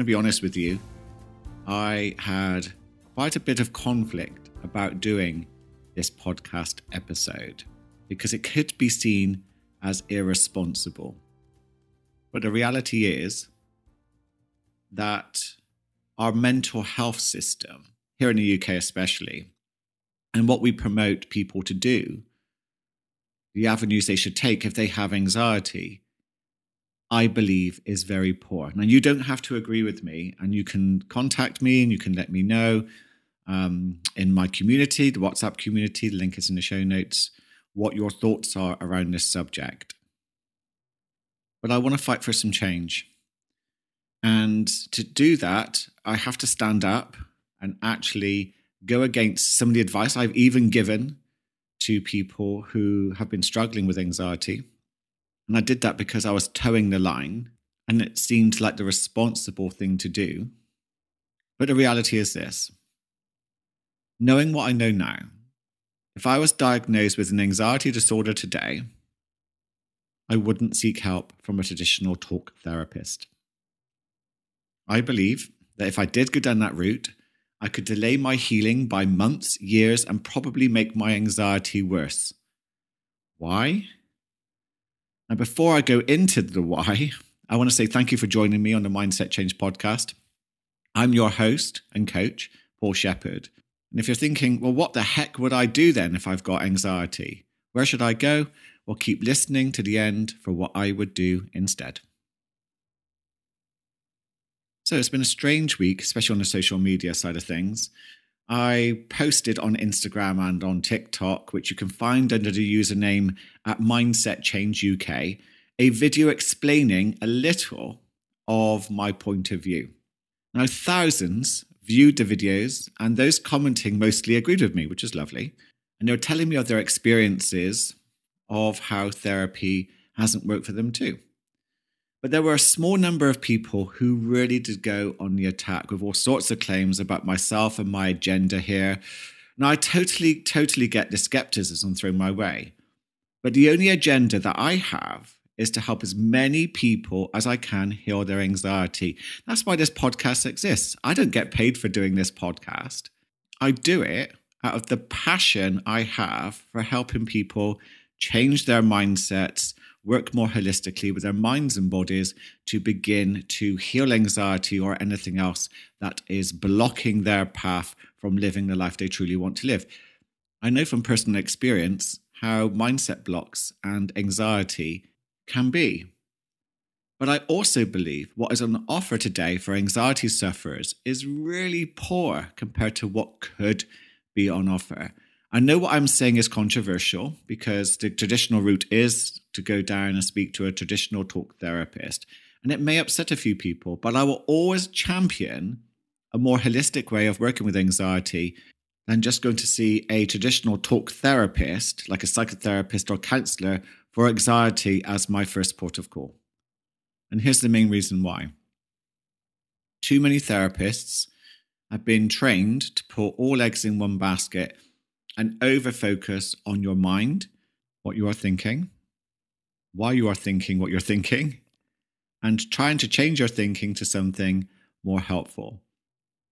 going to be honest with you. I had quite a bit of conflict about doing this podcast episode because it could be seen as irresponsible. But the reality is that our mental health system, here in the UK especially, and what we promote people to do, the avenues they should take if they have anxiety, I believe is very poor. Now, you don't have to agree with me, and you can contact me and you can let me know um, in my community, the WhatsApp community, the link is in the show notes, what your thoughts are around this subject. But I want to fight for some change. And to do that, I have to stand up and actually go against some of the advice I've even given to people who have been struggling with anxiety. And I did that because I was toeing the line and it seemed like the responsible thing to do. But the reality is this knowing what I know now, if I was diagnosed with an anxiety disorder today, I wouldn't seek help from a traditional talk therapist. I believe that if I did go down that route, I could delay my healing by months, years, and probably make my anxiety worse. Why? Now, before I go into the why, I want to say thank you for joining me on the Mindset Change podcast. I'm your host and coach, Paul Shepard. And if you're thinking, well, what the heck would I do then if I've got anxiety? Where should I go? Well, keep listening to the end for what I would do instead. So it's been a strange week, especially on the social media side of things. I posted on Instagram and on TikTok, which you can find under the username at Mindset Change UK, a video explaining a little of my point of view. Now, thousands viewed the videos, and those commenting mostly agreed with me, which is lovely. And they were telling me of their experiences of how therapy hasn't worked for them too. But there were a small number of people who really did go on the attack with all sorts of claims about myself and my agenda here. Now, I totally, totally get the skepticism thrown my way. But the only agenda that I have is to help as many people as I can heal their anxiety. That's why this podcast exists. I don't get paid for doing this podcast. I do it out of the passion I have for helping people change their mindsets, work more holistically with their minds and bodies to begin to heal anxiety or anything else that is blocking their path from living the life they truly want to live. I know from personal experience how mindset blocks and anxiety can be. But I also believe what is on offer today for anxiety sufferers is really poor compared to what could be on offer. I know what I'm saying is controversial because the traditional route is to go down and speak to a traditional talk therapist. And it may upset a few people, but I will always champion a more holistic way of working with anxiety than just going to see a traditional talk therapist, like a psychotherapist or counselor, for anxiety as my first port of call. And here's the main reason why. Too many therapists have been trained to put all eggs in one basket and over focus on your mind, what you are thinking, why you are thinking what you're thinking, and trying to change your thinking to something more helpful.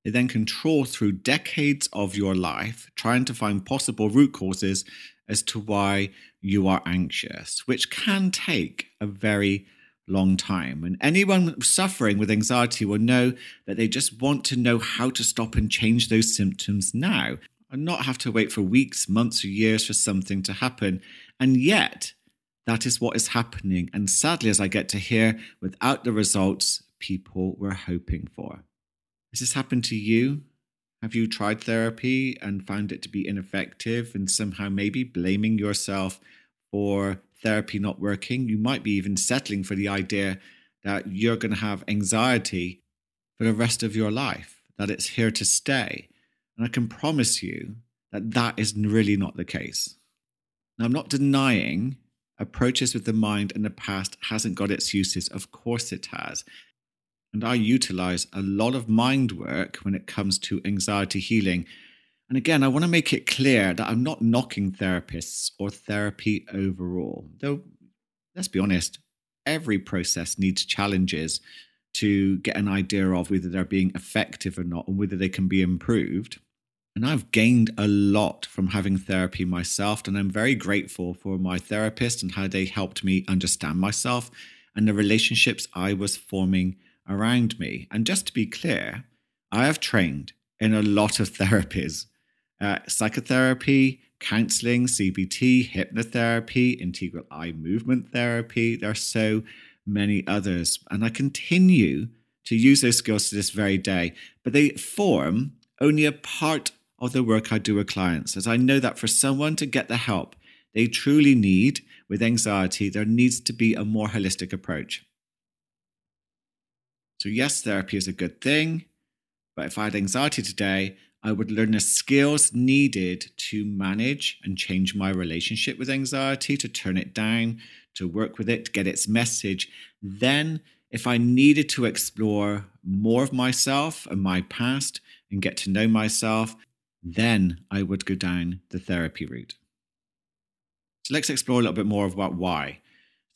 It then control through decades of your life, trying to find possible root causes as to why you are anxious, which can take a very long time. And anyone suffering with anxiety will know that they just want to know how to stop and change those symptoms now and not have to wait for weeks, months, or years for something to happen. And yet, that is what is happening. And sadly, as I get to hear, without the results people were hoping for. Has this happened to you? Have you tried therapy and found it to be ineffective and somehow maybe blaming yourself for therapy not working? You might be even settling for the idea that you're going to have anxiety for the rest of your life, that it's here to stay. And I can promise you that that is really not the case. Now, I'm not denying approaches with the mind in the past hasn't got its uses. Of course it has. And I utilize a lot of mind work when it comes to anxiety healing. And again, I want to make it clear that I'm not knocking therapists or therapy overall. Though, let's be honest, every process needs challenges to get an idea of whether they're being effective or not and whether they can be improved. And I've gained a lot from having therapy myself. And I'm very grateful for my therapist and how they helped me understand myself and the relationships I was forming around me. And just to be clear, I have trained in a lot of therapies uh, psychotherapy, counseling, CBT, hypnotherapy, integral eye movement therapy. There are so many others. And I continue to use those skills to this very day, but they form only a part of the work I do with clients, as I know that for someone to get the help they truly need with anxiety, there needs to be a more holistic approach. So, yes, therapy is a good thing, but if I had anxiety today, I would learn the skills needed to manage and change my relationship with anxiety, to turn it down, to work with it, to get its message. Then, if I needed to explore more of myself and my past and get to know myself, then I would go down the therapy route. So let's explore a little bit more about why.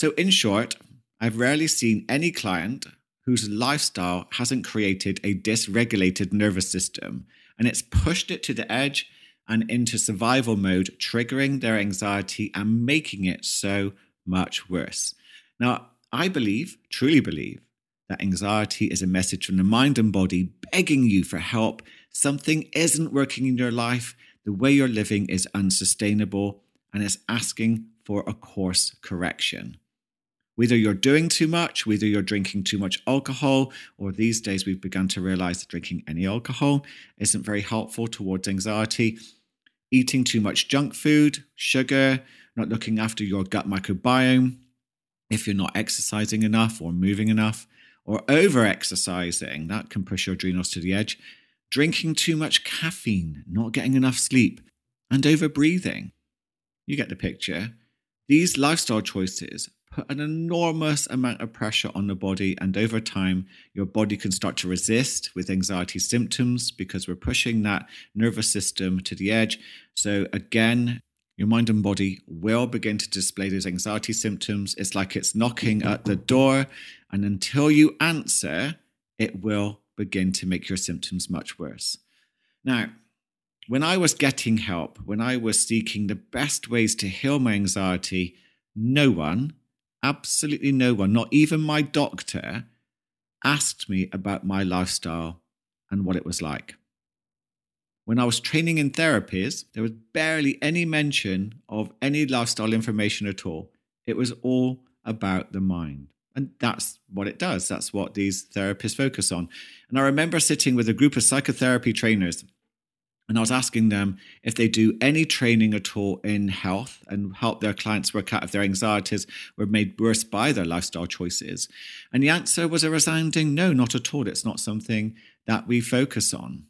So, in short, I've rarely seen any client whose lifestyle hasn't created a dysregulated nervous system and it's pushed it to the edge and into survival mode, triggering their anxiety and making it so much worse. Now, I believe, truly believe, that anxiety is a message from the mind and body begging you for help. Something isn't working in your life. The way you're living is unsustainable and it's asking for a course correction. Whether you're doing too much, whether you're drinking too much alcohol, or these days we've begun to realize that drinking any alcohol isn't very helpful towards anxiety, eating too much junk food, sugar, not looking after your gut microbiome, if you're not exercising enough or moving enough, or over exercising, that can push your adrenals to the edge, drinking too much caffeine, not getting enough sleep, and overbreathing. You get the picture. These lifestyle choices put an enormous amount of pressure on the body. And over time, your body can start to resist with anxiety symptoms because we're pushing that nervous system to the edge. So, again, your mind and body will begin to display those anxiety symptoms. It's like it's knocking at the door. And until you answer, it will begin to make your symptoms much worse. Now, when I was getting help, when I was seeking the best ways to heal my anxiety, no one absolutely no one, not even my doctor, asked me about my lifestyle and what it was like. When I was training in therapies, there was barely any mention of any lifestyle information at all. It was all about the mind. And that's what it does. That's what these therapists focus on. And I remember sitting with a group of psychotherapy trainers and I was asking them if they do any training at all in health and help their clients work out if their anxieties were made worse by their lifestyle choices. And the answer was a resounding no, not at all. It's not something that we focus on.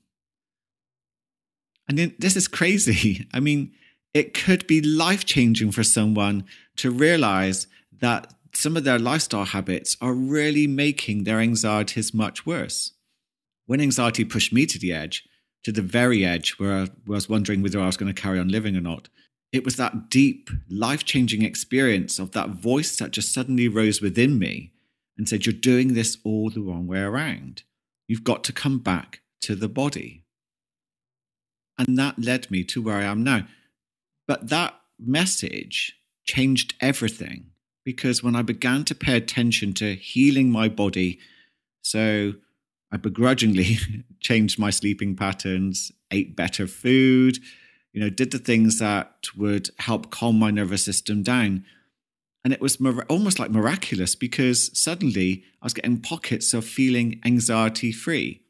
And this is crazy. I mean, it could be life changing for someone to realize that some of their lifestyle habits are really making their anxieties much worse. When anxiety pushed me to the edge, to the very edge where I was wondering whether I was going to carry on living or not. It was that deep, life changing experience of that voice that just suddenly rose within me and said, You're doing this all the wrong way around. You've got to come back to the body. And that led me to where I am now. But that message changed everything because when I began to pay attention to healing my body, so I begrudgingly changed my sleeping patterns, ate better food, you know, did the things that would help calm my nervous system down. And it was almost like miraculous because suddenly I was getting pockets of feeling anxiety free,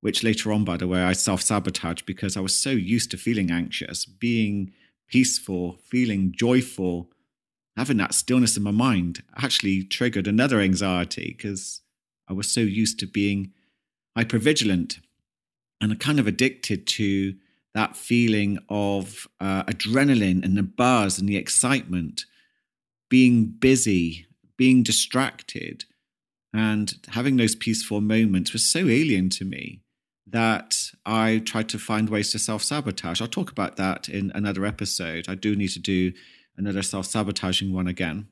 which later on, by the way, I self sabotaged because I was so used to feeling anxious, being peaceful, feeling joyful, having that stillness in my mind actually triggered another anxiety because I was so used to being hypervigilant and kind of addicted to that feeling of uh, adrenaline and the buzz and the excitement, being busy, being distracted, and having those peaceful moments was so alien to me that I tried to find ways to self sabotage. I'll talk about that in another episode. I do need to do another self sabotaging one again.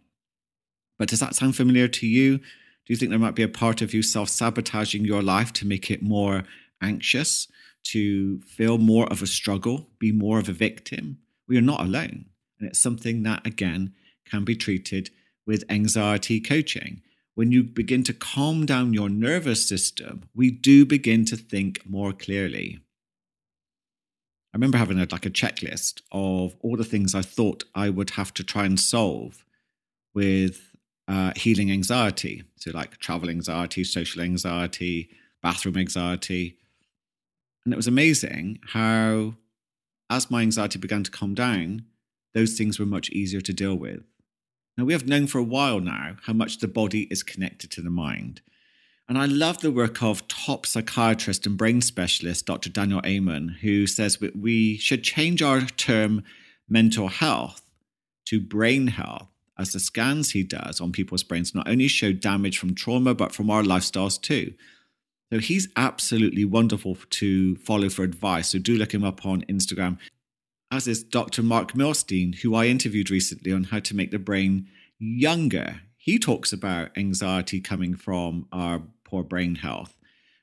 But does that sound familiar to you? Do you think there might be a part of you self sabotaging your life to make it more anxious, to feel more of a struggle, be more of a victim? We are not alone. And it's something that, again, can be treated with anxiety coaching. When you begin to calm down your nervous system, we do begin to think more clearly. I remember having a, like a checklist of all the things I thought I would have to try and solve with uh, healing anxiety. So, like travel anxiety, social anxiety, bathroom anxiety. And it was amazing how, as my anxiety began to calm down, those things were much easier to deal with. Now, we have known for a while now how much the body is connected to the mind. And I love the work of top psychiatrist and brain specialist, Dr. Daniel Amen, who says we should change our term mental health to brain health, as the scans he does on people's brains not only show damage from trauma, but from our lifestyles too. So he's absolutely wonderful to follow for advice. So do look him up on Instagram as is Dr. Marc Milstein, who I interviewed recently on how to make the brain younger. He talks about anxiety coming from our poor brain health.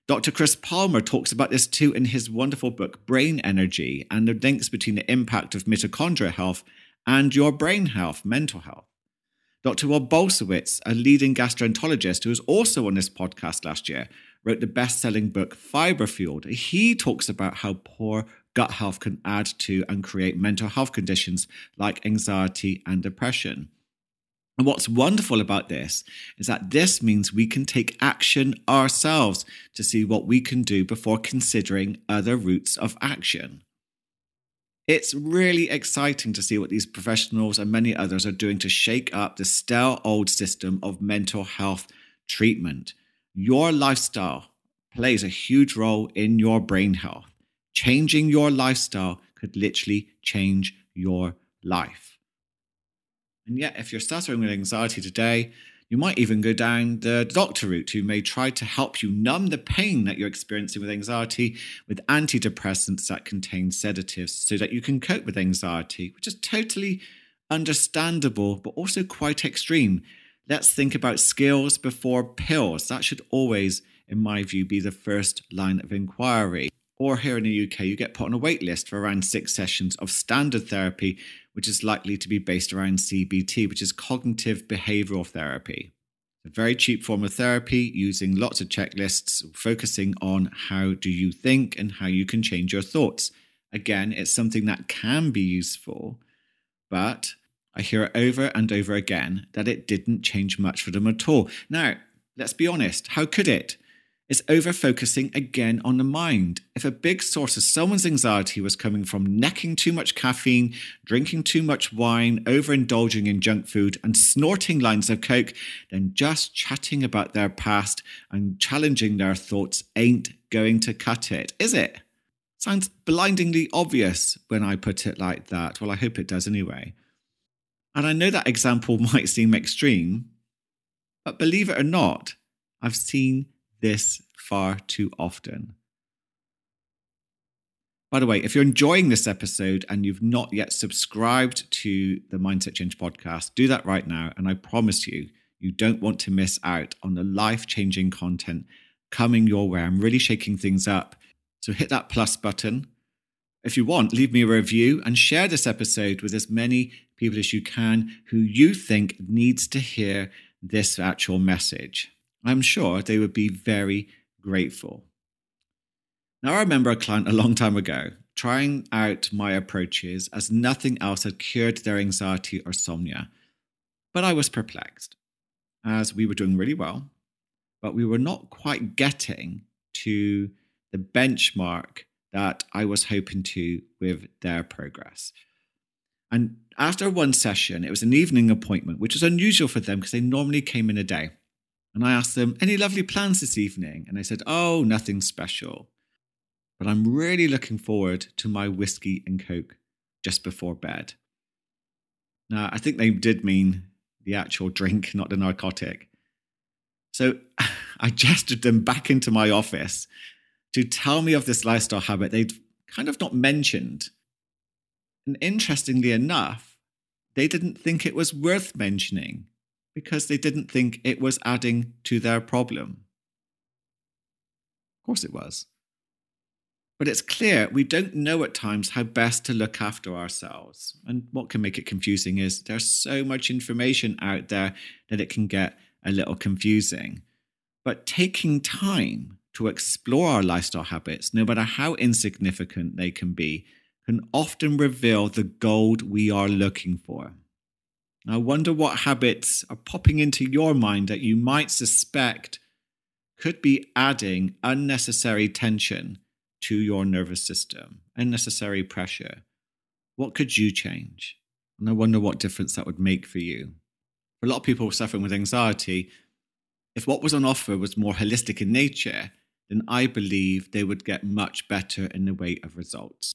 Dr. Chris Palmer talks about this too in his wonderful book, Brain Energy, and the links between the impact of mitochondrial health and your brain health, mental health. Dr. Rob Bulsiewicz, a leading gastroenterologist who was also on this podcast last year, wrote the best selling book, Fiber Fueled. He talks about how poor gut health can add to and create mental health conditions like anxiety and depression. And what's wonderful about this is that this means we can take action ourselves to see what we can do before considering other routes of action. It's really exciting to see what these professionals and many others are doing to shake up the stale old system of mental health treatment. Your lifestyle plays a huge role in your brain health. Changing your lifestyle could literally change your life. And yet, if you're suffering with anxiety today, you might even go down the doctor route who may try to help you numb the pain that you're experiencing with anxiety with antidepressants that contain sedatives so that you can cope with anxiety, which is totally understandable, but also quite extreme. Let's think about skills before pills. That should always, in my view, be the first line of inquiry or here in the UK, you get put on a wait list for around six sessions of standard therapy, which is likely to be based around CBT, which is cognitive behavioral therapy. A very cheap form of therapy using lots of checklists, focusing on how do you think and how you can change your thoughts. Again, it's something that can be useful, but I hear it over and over again that it didn't change much for them at all. Now, let's be honest, how could it? Is over focusing again on the mind. If a big source of someone's anxiety was coming from necking too much caffeine, drinking too much wine, overindulging in junk food, and snorting lines of coke, then just chatting about their past and challenging their thoughts ain't going to cut it, is it? Sounds blindingly obvious when I put it like that. Well, I hope it does anyway. And I know that example might seem extreme, but believe it or not, I've seen this far too often. By the way, if you're enjoying this episode and you've not yet subscribed to the Mindset Change podcast, do that right now. And I promise you, you don't want to miss out on the life changing content coming your way. I'm really shaking things up. So hit that plus button. If you want, leave me a review and share this episode with as many people as you can who you think needs to hear this actual message. I'm sure they would be very grateful. Now, I remember a client a long time ago trying out my approaches as nothing else had cured their anxiety or insomnia. But I was perplexed as we were doing really well, but we were not quite getting to the benchmark that I was hoping to with their progress. And after one session, it was an evening appointment, which was unusual for them because they normally came in a day. And I asked them, Any lovely plans this evening? And they said, Oh, nothing special. But I'm really looking forward to my whiskey and coke just before bed. Now, I think they did mean the actual drink, not the narcotic. So I gestured them back into my office to tell me of this lifestyle habit they'd kind of not mentioned. And interestingly enough, they didn't think it was worth mentioning because they didn't think it was adding to their problem. Of course, it was. But it's clear we don't know at times how best to look after ourselves. And what can make it confusing is there's so much information out there that it can get a little confusing. But taking time to explore our lifestyle habits, no matter how insignificant they can be, can often reveal the gold we are looking for. I wonder what habits are popping into your mind that you might suspect could be adding unnecessary tension to your nervous system, unnecessary pressure. What could you change? And I wonder what difference that would make for you. For a lot of people suffering with anxiety, if what was on offer was more holistic in nature, then I believe they would get much better in the way of results.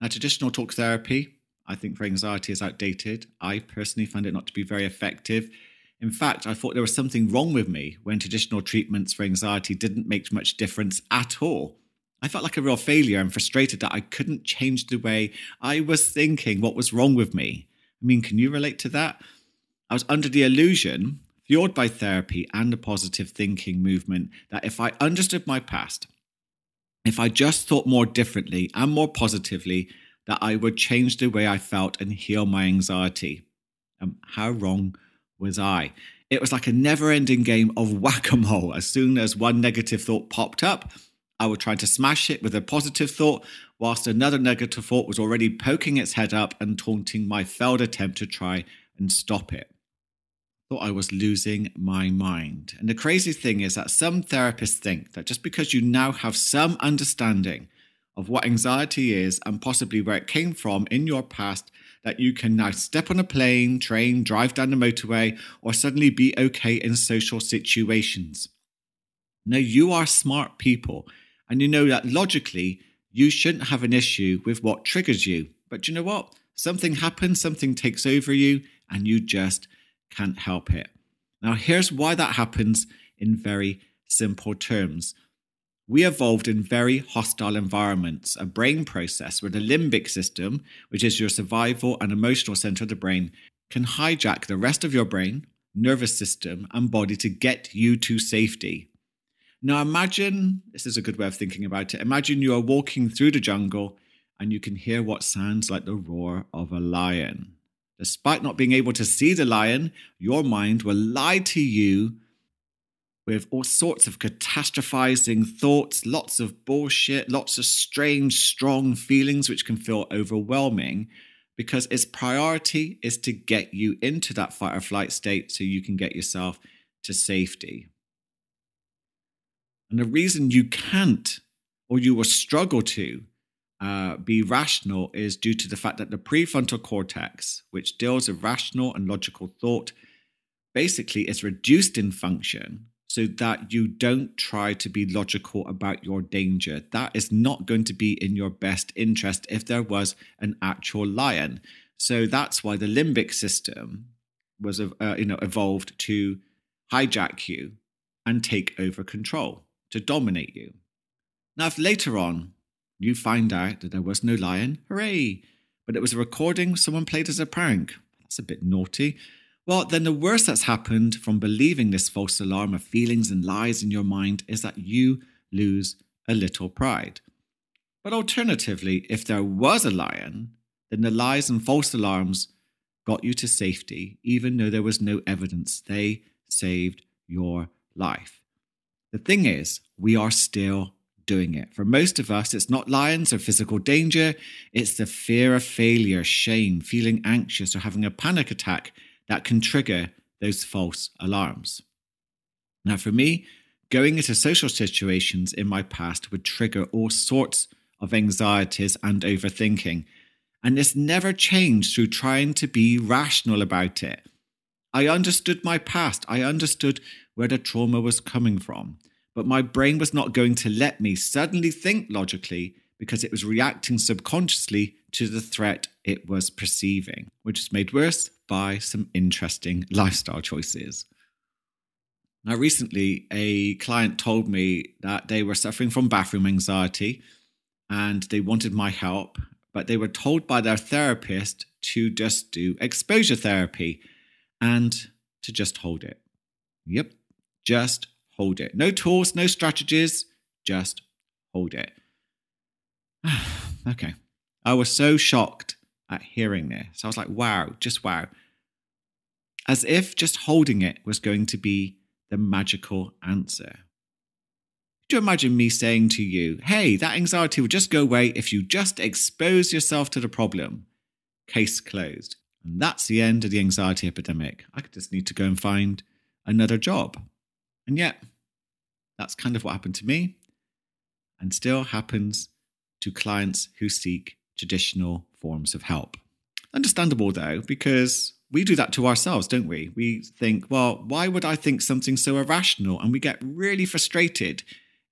Now, traditional talk therapy, I think for anxiety is outdated. I personally find it not to be very effective. In fact, I thought there was something wrong with me when traditional treatments for anxiety didn't make much difference at all. I felt like a real failure and frustrated that I couldn't change the way I was thinking what was wrong with me. I mean, can you relate to that? I was under the illusion, fueled by therapy and the positive thinking movement, that if I understood my past, if I just thought more differently and more positively, that I would change the way I felt and heal my anxiety. Um, how wrong was I? It was like a never ending game of whack a mole. As soon as one negative thought popped up, I would try to smash it with a positive thought, whilst another negative thought was already poking its head up and taunting my failed attempt to try and stop it thought I was losing my mind. And the crazy thing is that some therapists think that just because you now have some understanding of what anxiety is and possibly where it came from in your past, that you can now step on a plane, train, drive down the motorway, or suddenly be okay in social situations. Now, you are smart people, and you know that logically you shouldn't have an issue with what triggers you. But you know what? Something happens, something takes over you, and you just can't help it. Now, here's why that happens in very simple terms. We evolved in very hostile environments, a brain process where the limbic system, which is your survival and emotional center of the brain, can hijack the rest of your brain, nervous system, and body to get you to safety. Now, imagine this is a good way of thinking about it. Imagine you are walking through the jungle and you can hear what sounds like the roar of a lion. Despite not being able to see the lion, your mind will lie to you with all sorts of catastrophizing thoughts, lots of bullshit, lots of strange, strong feelings, which can feel overwhelming because its priority is to get you into that fight or flight state so you can get yourself to safety. And the reason you can't or you will struggle to uh, be rational is due to the fact that the prefrontal cortex, which deals with rational and logical thought, basically is reduced in function so that you don't try to be logical about your danger. That is not going to be in your best interest if there was an actual lion. So that's why the limbic system was uh, you know evolved to hijack you and take over control to dominate you. Now, if later on you find out that there was no lion, hooray! But it was a recording someone played as a prank. That's a bit naughty. Well, then the worst that's happened from believing this false alarm of feelings and lies in your mind is that you lose a little pride. But alternatively, if there was a lion, then the lies and false alarms got you to safety, even though there was no evidence they saved your life. The thing is, we are still doing it. For most of us, it's not lions or physical danger, it's the fear of failure, shame, feeling anxious, or having a panic attack that can trigger those false alarms. Now, for me, going into social situations in my past would trigger all sorts of anxieties and overthinking. And this never changed through trying to be rational about it. I understood my past. I understood where the trauma was coming from but my brain was not going to let me suddenly think logically because it was reacting subconsciously to the threat it was perceiving, which is made worse by some interesting lifestyle choices. Now, recently, a client told me that they were suffering from bathroom anxiety and they wanted my help, but they were told by their therapist to just do exposure therapy. And to just hold it. Yep, just hold it. No tools, no strategies, just hold it. okay. I was so shocked at hearing this. I was like, wow, just wow. As if just holding it was going to be the magical answer. Do you imagine me saying to you, hey, that anxiety will just go away if you just expose yourself to the problem? Case closed. And that's the end of the anxiety epidemic. I just need to go and find another job. And yet, that's kind of what happened to me and still happens to clients who seek traditional forms of help. Understandable though, because we do that to ourselves, don't we? We think, well, why would I think something so irrational? And we get really frustrated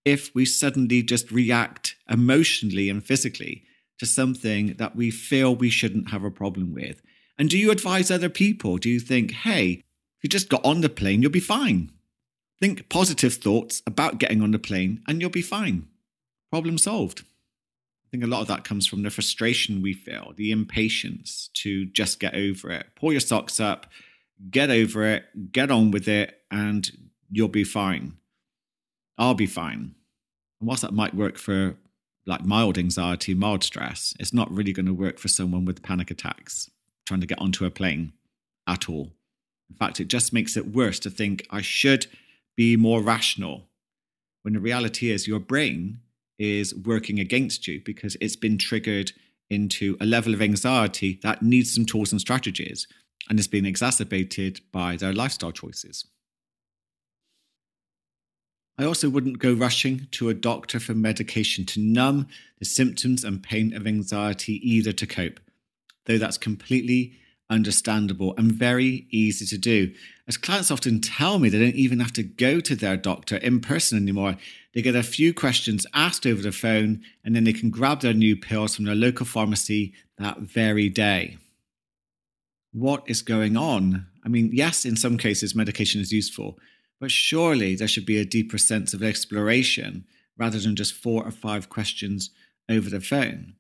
if we suddenly just react emotionally and physically to something that we feel we shouldn't have a problem with. And do you advise other people? Do you think, hey, if you just got on the plane, you'll be fine? Think positive thoughts about getting on the plane and you'll be fine. Problem solved. I think a lot of that comes from the frustration we feel, the impatience to just get over it. Pull your socks up, get over it, get on with it, and you'll be fine. I'll be fine. And whilst that might work for like mild anxiety, mild stress, it's not really going to work for someone with panic attacks trying to get onto a plane at all. In fact, it just makes it worse to think I should be more rational when the reality is your brain is working against you because it's been triggered into a level of anxiety that needs some tools and strategies and is being exacerbated by their lifestyle choices. I also wouldn't go rushing to a doctor for medication to numb the symptoms and pain of anxiety either to cope, though that's completely understandable and very easy to do. As clients often tell me, they don't even have to go to their doctor in person anymore. They get a few questions asked over the phone, and then they can grab their new pills from their local pharmacy that very day. What is going on? I mean, yes, in some cases, medication is useful, but surely there should be a deeper sense of exploration rather than just four or five questions over the phone.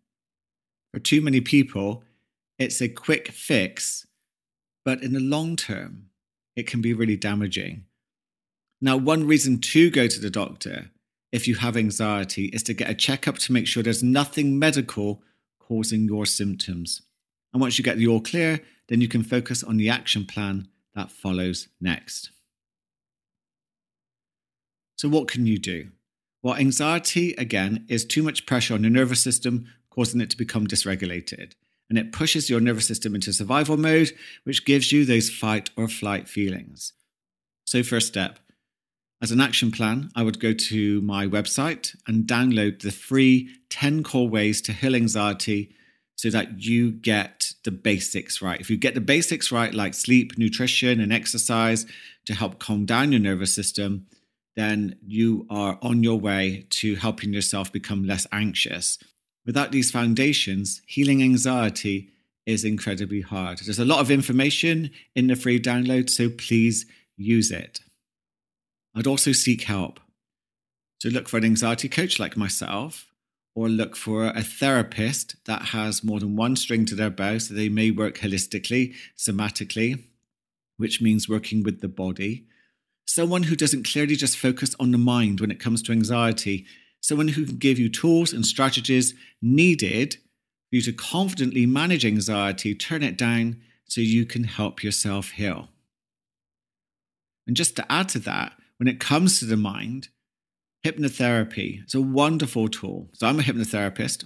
For too many people, it's a quick fix, but in the long term, it can be really damaging. Now, one reason to go to the doctor if you have anxiety is to get a checkup to make sure there's nothing medical causing your symptoms. And once you get the all clear, then you can focus on the action plan that follows next. So, what can you do? Well, anxiety, again, is too much pressure on your nervous system, causing it to become dysregulated. And it pushes your nervous system into survival mode, which gives you those fight or flight feelings. So, first step as an action plan, I would go to my website and download the free 10 core ways to heal anxiety so that you get the basics right. If you get the basics right, like sleep, nutrition, and exercise to help calm down your nervous system, then you are on your way to helping yourself become less anxious. Without these foundations, healing anxiety is incredibly hard. There's a lot of information in the free download, so please use it. I'd also seek help. So look for an anxiety coach like myself, or look for a therapist that has more than one string to their bow. So they may work holistically, somatically, which means working with the body. Someone who doesn't clearly just focus on the mind when it comes to anxiety. Someone who can give you tools and strategies needed for you to confidently manage anxiety, turn it down so you can help yourself heal. And just to add to that, when it comes to the mind, hypnotherapy is a wonderful tool. So I'm a hypnotherapist,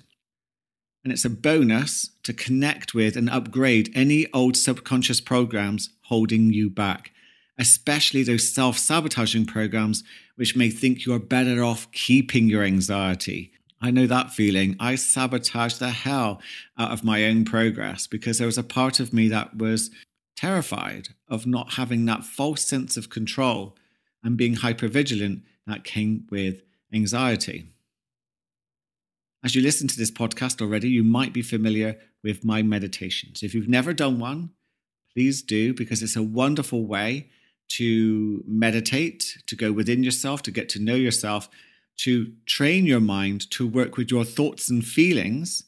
and it's a bonus to connect with and upgrade any old subconscious programs holding you back, especially those self sabotaging programs which may think you are better off keeping your anxiety. I know that feeling. I sabotaged the hell out of my own progress because there was a part of me that was terrified of not having that false sense of control and being hypervigilant that came with anxiety. As you listen to this podcast already, you might be familiar with my meditations. If you've never done one, please do because it's a wonderful way to meditate, to go within yourself, to get to know yourself, to train your mind to work with your thoughts and feelings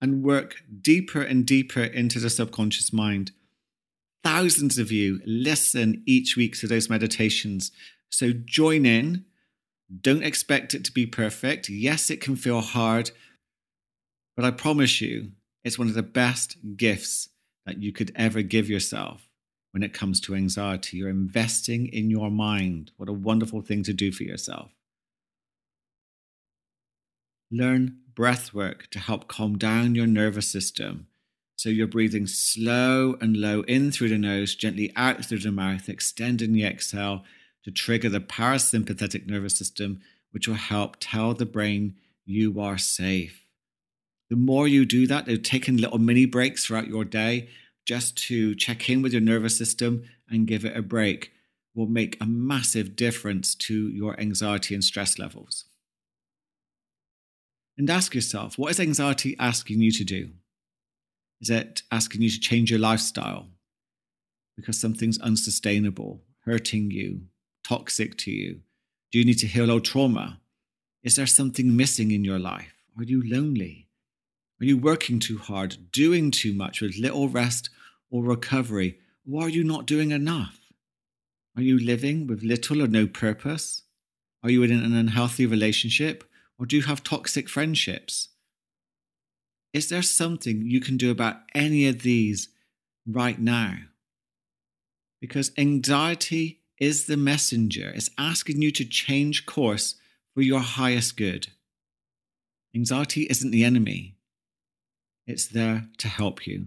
and work deeper and deeper into the subconscious mind thousands of you listen each week to those meditations. So join in. Don't expect it to be perfect. Yes, it can feel hard, but I promise you, it's one of the best gifts that you could ever give yourself when it comes to anxiety. You're investing in your mind. What a wonderful thing to do for yourself. Learn breath work to help calm down your nervous system. So you're breathing slow and low in through the nose, gently out through the mouth, extending the exhale to trigger the parasympathetic nervous system, which will help tell the brain you are safe. The more you do that, they're taking little mini breaks throughout your day just to check in with your nervous system and give it a break will make a massive difference to your anxiety and stress levels. And ask yourself what is anxiety asking you to do? Is it asking you to change your lifestyle because something's unsustainable, hurting you, toxic to you? Do you need to heal old trauma? Is there something missing in your life? Are you lonely? Are you working too hard, doing too much with little rest or recovery? Or are you not doing enough? Are you living with little or no purpose? Are you in an unhealthy relationship? Or do you have toxic friendships? Is there something you can do about any of these right now? Because anxiety is the messenger, it's asking you to change course for your highest good. Anxiety isn't the enemy, it's there to help you.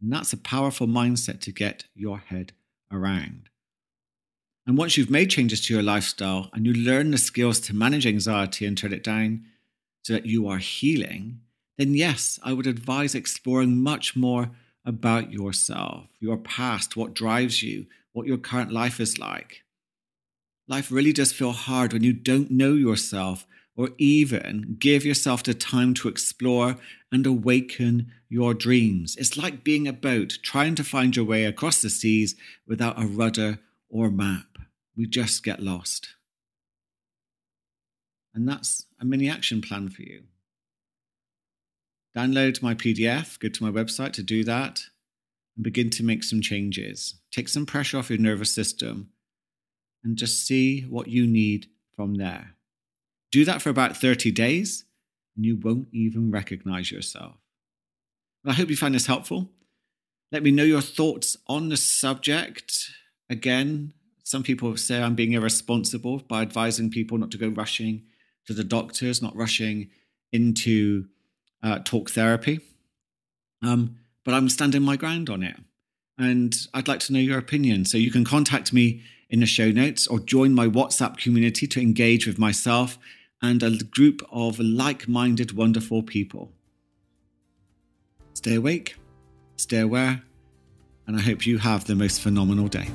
And that's a powerful mindset to get your head around. And once you've made changes to your lifestyle and you learn the skills to manage anxiety and turn it down so that you are healing, then yes, I would advise exploring much more about yourself, your past, what drives you, what your current life is like. Life really does feel hard when you don't know yourself or even give yourself the time to explore and awaken your dreams. It's like being a boat trying to find your way across the seas without a rudder or map. We just get lost. And that's a mini action plan for you. Download my PDF, go to my website to do that, and begin to make some changes. Take some pressure off your nervous system and just see what you need from there. Do that for about 30 days, and you won't even recognize yourself. I hope you find this helpful. Let me know your thoughts on the subject. Again, some people say I'm being irresponsible by advising people not to go rushing to the doctors, not rushing into uh, talk therapy. Um, but I'm standing my ground on it. And I'd like to know your opinion. So you can contact me in the show notes or join my WhatsApp community to engage with myself and a group of like minded, wonderful people. Stay awake, stay aware, and I hope you have the most phenomenal day.